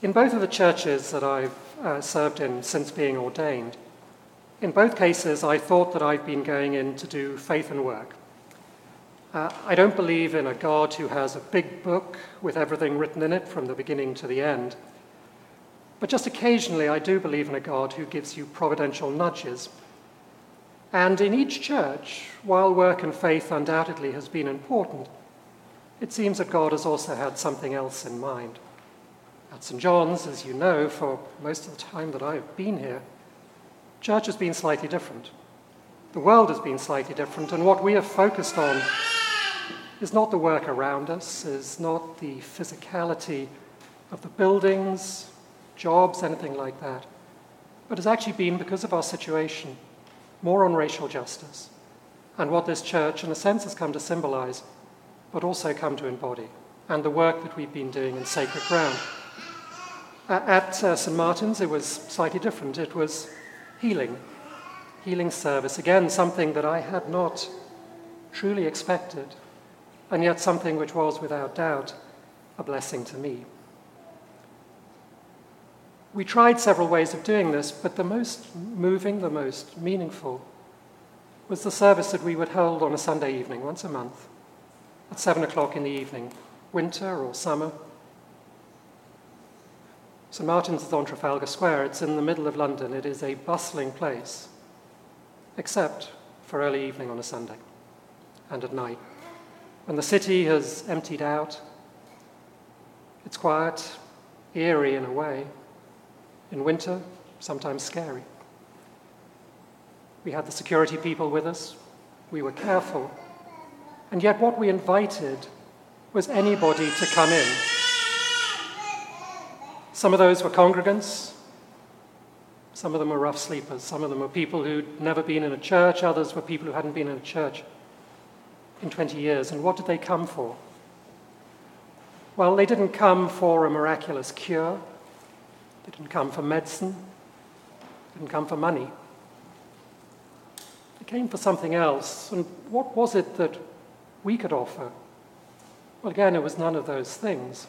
In both of the churches that I've uh, served in since being ordained, in both cases, I thought that I'd been going in to do faith and work. Uh, I don't believe in a God who has a big book with everything written in it from the beginning to the end. But just occasionally, I do believe in a God who gives you providential nudges. And in each church, while work and faith undoubtedly has been important, it seems that God has also had something else in mind. At St. John's, as you know, for most of the time that I've been here, church has been slightly different. The world has been slightly different, and what we have focused on is not the work around us, is not the physicality of the buildings, jobs, anything like that, but has actually been, because of our situation, more on racial justice and what this church, in a sense, has come to symbolize, but also come to embody, and the work that we've been doing in sacred ground. At uh, St. Martin's, it was slightly different. It was healing, healing service. Again, something that I had not truly expected, and yet something which was without doubt a blessing to me. We tried several ways of doing this, but the most moving, the most meaningful, was the service that we would hold on a Sunday evening, once a month, at seven o'clock in the evening, winter or summer. St. Martin's is on Trafalgar Square. It's in the middle of London. It is a bustling place, except for early evening on a Sunday and at night. When the city has emptied out, it's quiet, eerie in a way. In winter, sometimes scary. We had the security people with us. We were careful. And yet, what we invited was anybody to come in. Some of those were congregants. Some of them were rough sleepers. Some of them were people who'd never been in a church. Others were people who hadn't been in a church in 20 years. And what did they come for? Well, they didn't come for a miraculous cure. They didn't come for medicine. They didn't come for money. They came for something else. And what was it that we could offer? Well, again, it was none of those things.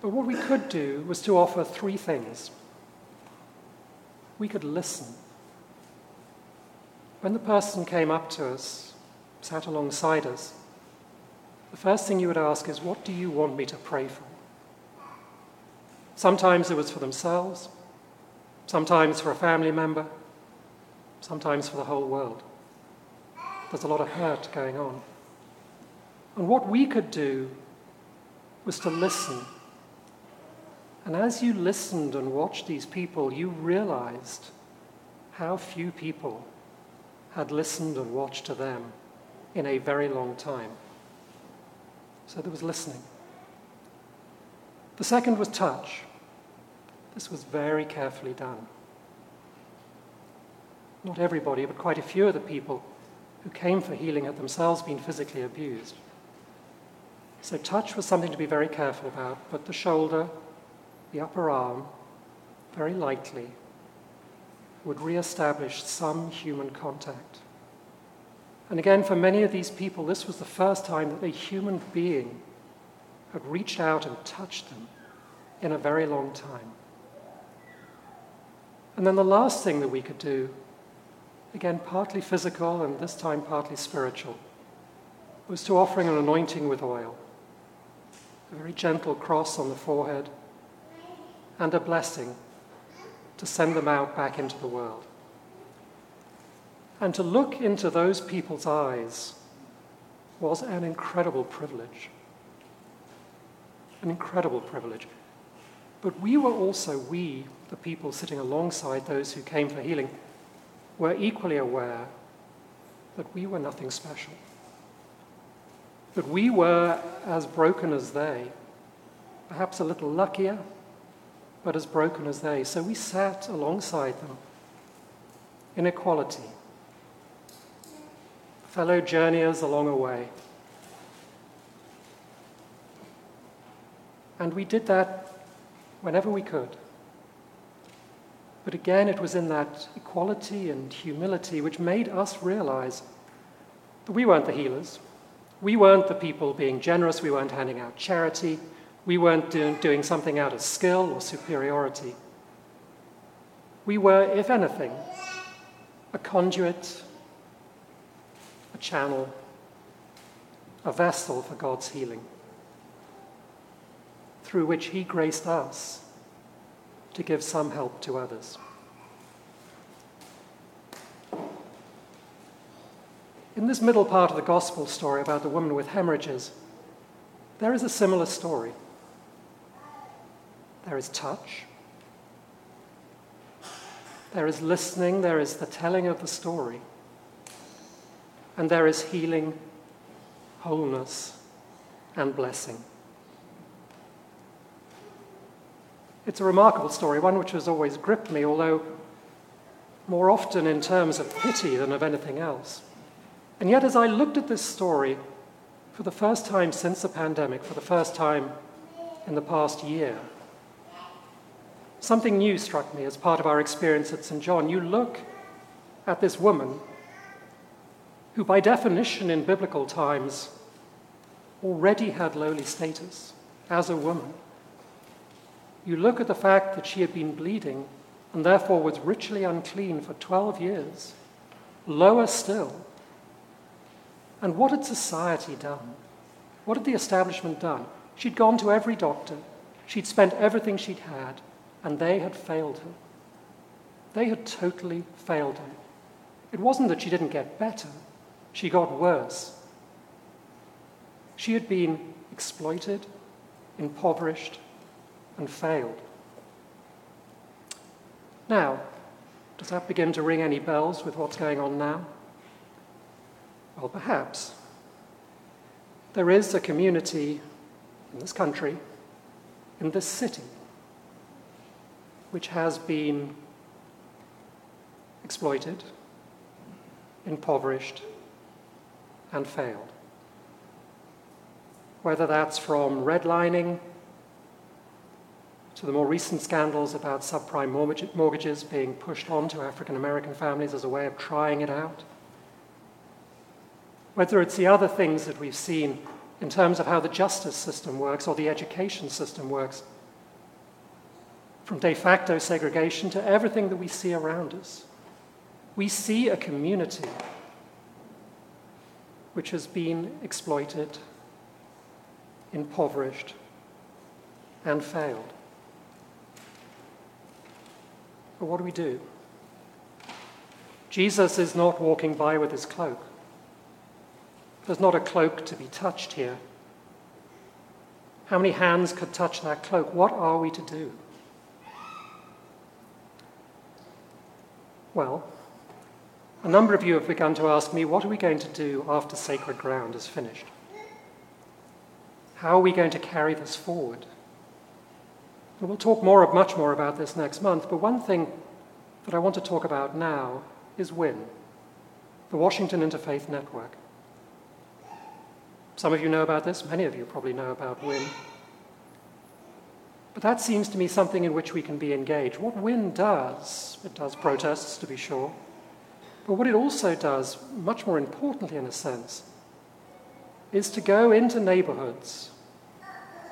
But what we could do was to offer three things. We could listen. When the person came up to us, sat alongside us, the first thing you would ask is, What do you want me to pray for? Sometimes it was for themselves, sometimes for a family member, sometimes for the whole world. There's a lot of hurt going on. And what we could do was to listen and as you listened and watched these people, you realized how few people had listened and watched to them in a very long time. So there was listening. The second was touch. This was very carefully done. Not everybody, but quite a few of the people who came for healing had themselves been physically abused. So touch was something to be very careful about, but the shoulder, the upper arm, very lightly, would re-establish some human contact. And again, for many of these people, this was the first time that a human being had reached out and touched them in a very long time. And then the last thing that we could do, again, partly physical and this time partly spiritual, was to offering an anointing with oil, a very gentle cross on the forehead and a blessing to send them out back into the world. And to look into those people's eyes was an incredible privilege. An incredible privilege. But we were also, we, the people sitting alongside those who came for healing, were equally aware that we were nothing special. That we were as broken as they, perhaps a little luckier, but as broken as they. So we sat alongside them in equality, fellow journeyers along a way. And we did that whenever we could. But again, it was in that equality and humility which made us realize that we weren't the healers. We weren't the people being generous. We weren't handing out charity. We weren't do- doing something out of skill or superiority. We were, if anything, a conduit, a channel, a vessel for God's healing, through which He graced us to give some help to others. In this middle part of the gospel story about the woman with hemorrhages, there is a similar story. There is touch, there is listening, there is the telling of the story, and there is healing, wholeness, and blessing. It's a remarkable story, one which has always gripped me, although more often in terms of pity than of anything else. And yet, as I looked at this story for the first time since the pandemic, for the first time in the past year, something new struck me as part of our experience at St. John. You look at this woman who, by definition in biblical times, already had lowly status as a woman. You look at the fact that she had been bleeding and therefore was ritually unclean for 12 years. Lower still, and what had society done? What had the establishment done? She'd gone to every doctor, she'd spent everything she'd had, and they had failed her. They had totally failed her. It wasn't that she didn't get better, she got worse. She had been exploited, impoverished, and failed. Now, does that begin to ring any bells with what's going on now? Well, perhaps. There is a community in this country, in this city, which has been exploited, impoverished, and failed. Whether that's from redlining to the more recent scandals about subprime mortgages being pushed on to African American families as a way of trying it out whether it's the other things that we've seen in terms of how the justice system works or the education system works, from de facto segregation to everything that we see around us. We see a community which has been exploited, impoverished, and failed. But what do we do? Jesus is not walking by with his cloak. There's not a cloak to be touched here. How many hands could touch that cloak? What are we to do? Well, a number of you have begun to ask me, what are we going to do after Sacred Ground is finished? How are we going to carry this forward? And we'll talk more, much more about this next month, but one thing that I want to talk about now is WIN, the Washington Interfaith Network. Some of you know about this, many of you probably know about WIN. But that seems to me something in which we can be engaged. What WIN does, it does protests to be sure, but what it also does, much more importantly in a sense, is to go into neighborhoods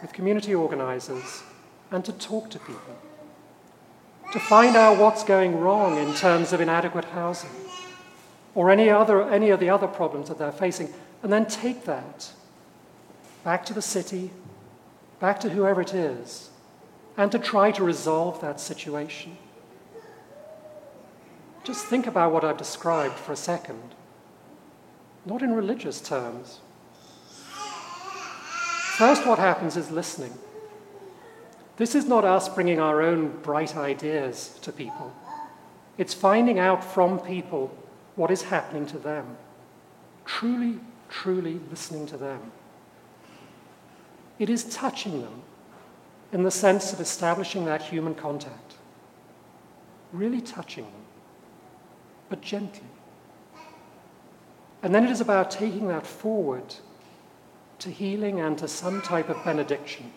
with community organizers and to talk to people, to find out what's going wrong in terms of inadequate housing or any, other, any of the other problems that they're facing, and then take that back to the city, back to whoever it is, and to try to resolve that situation. Just think about what I've described for a second, not in religious terms. First, what happens is listening. This is not us bringing our own bright ideas to people. It's finding out from people what is happening to them. Truly, truly listening to them. It is touching them in the sense of establishing that human contact. Really touching them, but gently. And then it is about taking that forward to healing and to some type of benediction.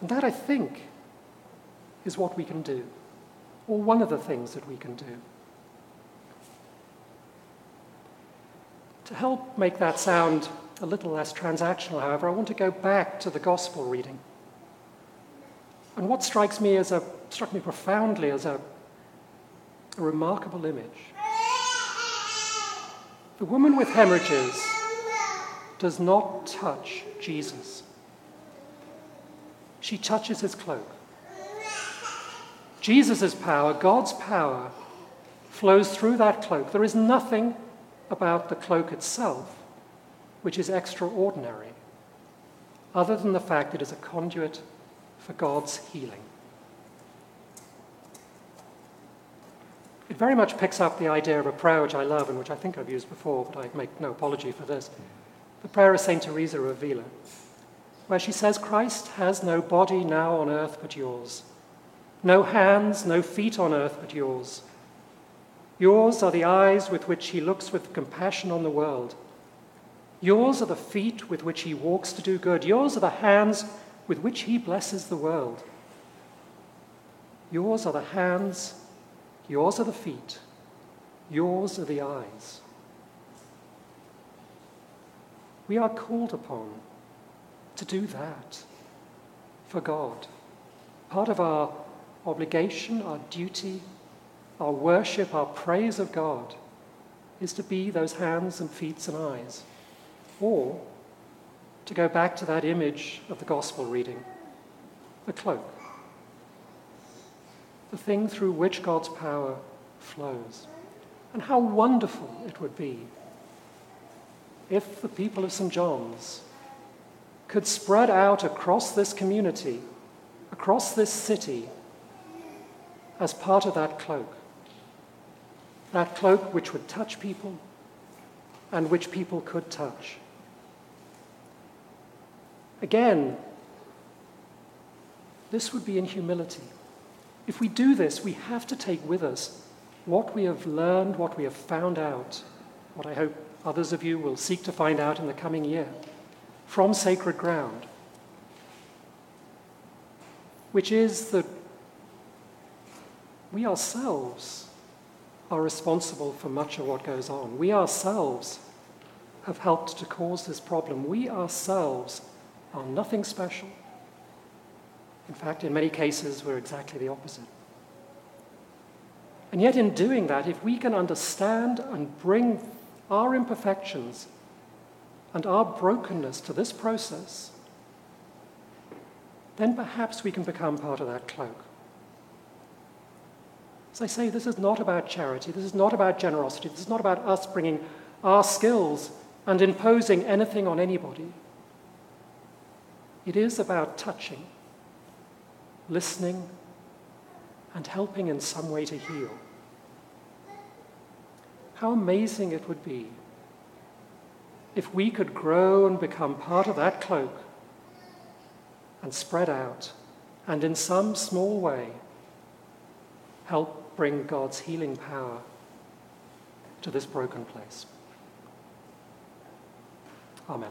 And that, I think, is what we can do, or one of the things that we can do. To help make that sound a little less transactional, however, I want to go back to the gospel reading. And what strikes me as a, struck me profoundly as a, a remarkable image. The woman with hemorrhages does not touch Jesus. She touches his cloak. Jesus' power, God's power, flows through that cloak. There is nothing about the cloak itself which is extraordinary, other than the fact it is a conduit for God's healing. It very much picks up the idea of a prayer which I love and which I think I've used before, but I make no apology for this. The prayer of St. Teresa of Avila, where she says, Christ has no body now on earth but yours, no hands, no feet on earth but yours. Yours are the eyes with which he looks with compassion on the world. Yours are the feet with which he walks to do good. Yours are the hands with which he blesses the world. Yours are the hands, yours are the feet, yours are the eyes. We are called upon to do that for God. Part of our obligation, our duty, our worship, our praise of God is to be those hands and feet and eyes. Or to go back to that image of the gospel reading, the cloak, the thing through which God's power flows. And how wonderful it would be if the people of St. John's could spread out across this community, across this city, as part of that cloak. That cloak which would touch people and which people could touch. Again, this would be in humility. If we do this, we have to take with us what we have learned, what we have found out, what I hope others of you will seek to find out in the coming year from sacred ground, which is that we ourselves are responsible for much of what goes on. We ourselves have helped to cause this problem. We ourselves are nothing special. In fact, in many cases, we're exactly the opposite. And yet, in doing that, if we can understand and bring our imperfections and our brokenness to this process, then perhaps we can become part of that cloak. As I say, this is not about charity, this is not about generosity, this is not about us bringing our skills and imposing anything on anybody. It is about touching, listening, and helping in some way to heal. How amazing it would be if we could grow and become part of that cloak and spread out and in some small way help bring God's healing power to this broken place. Amen.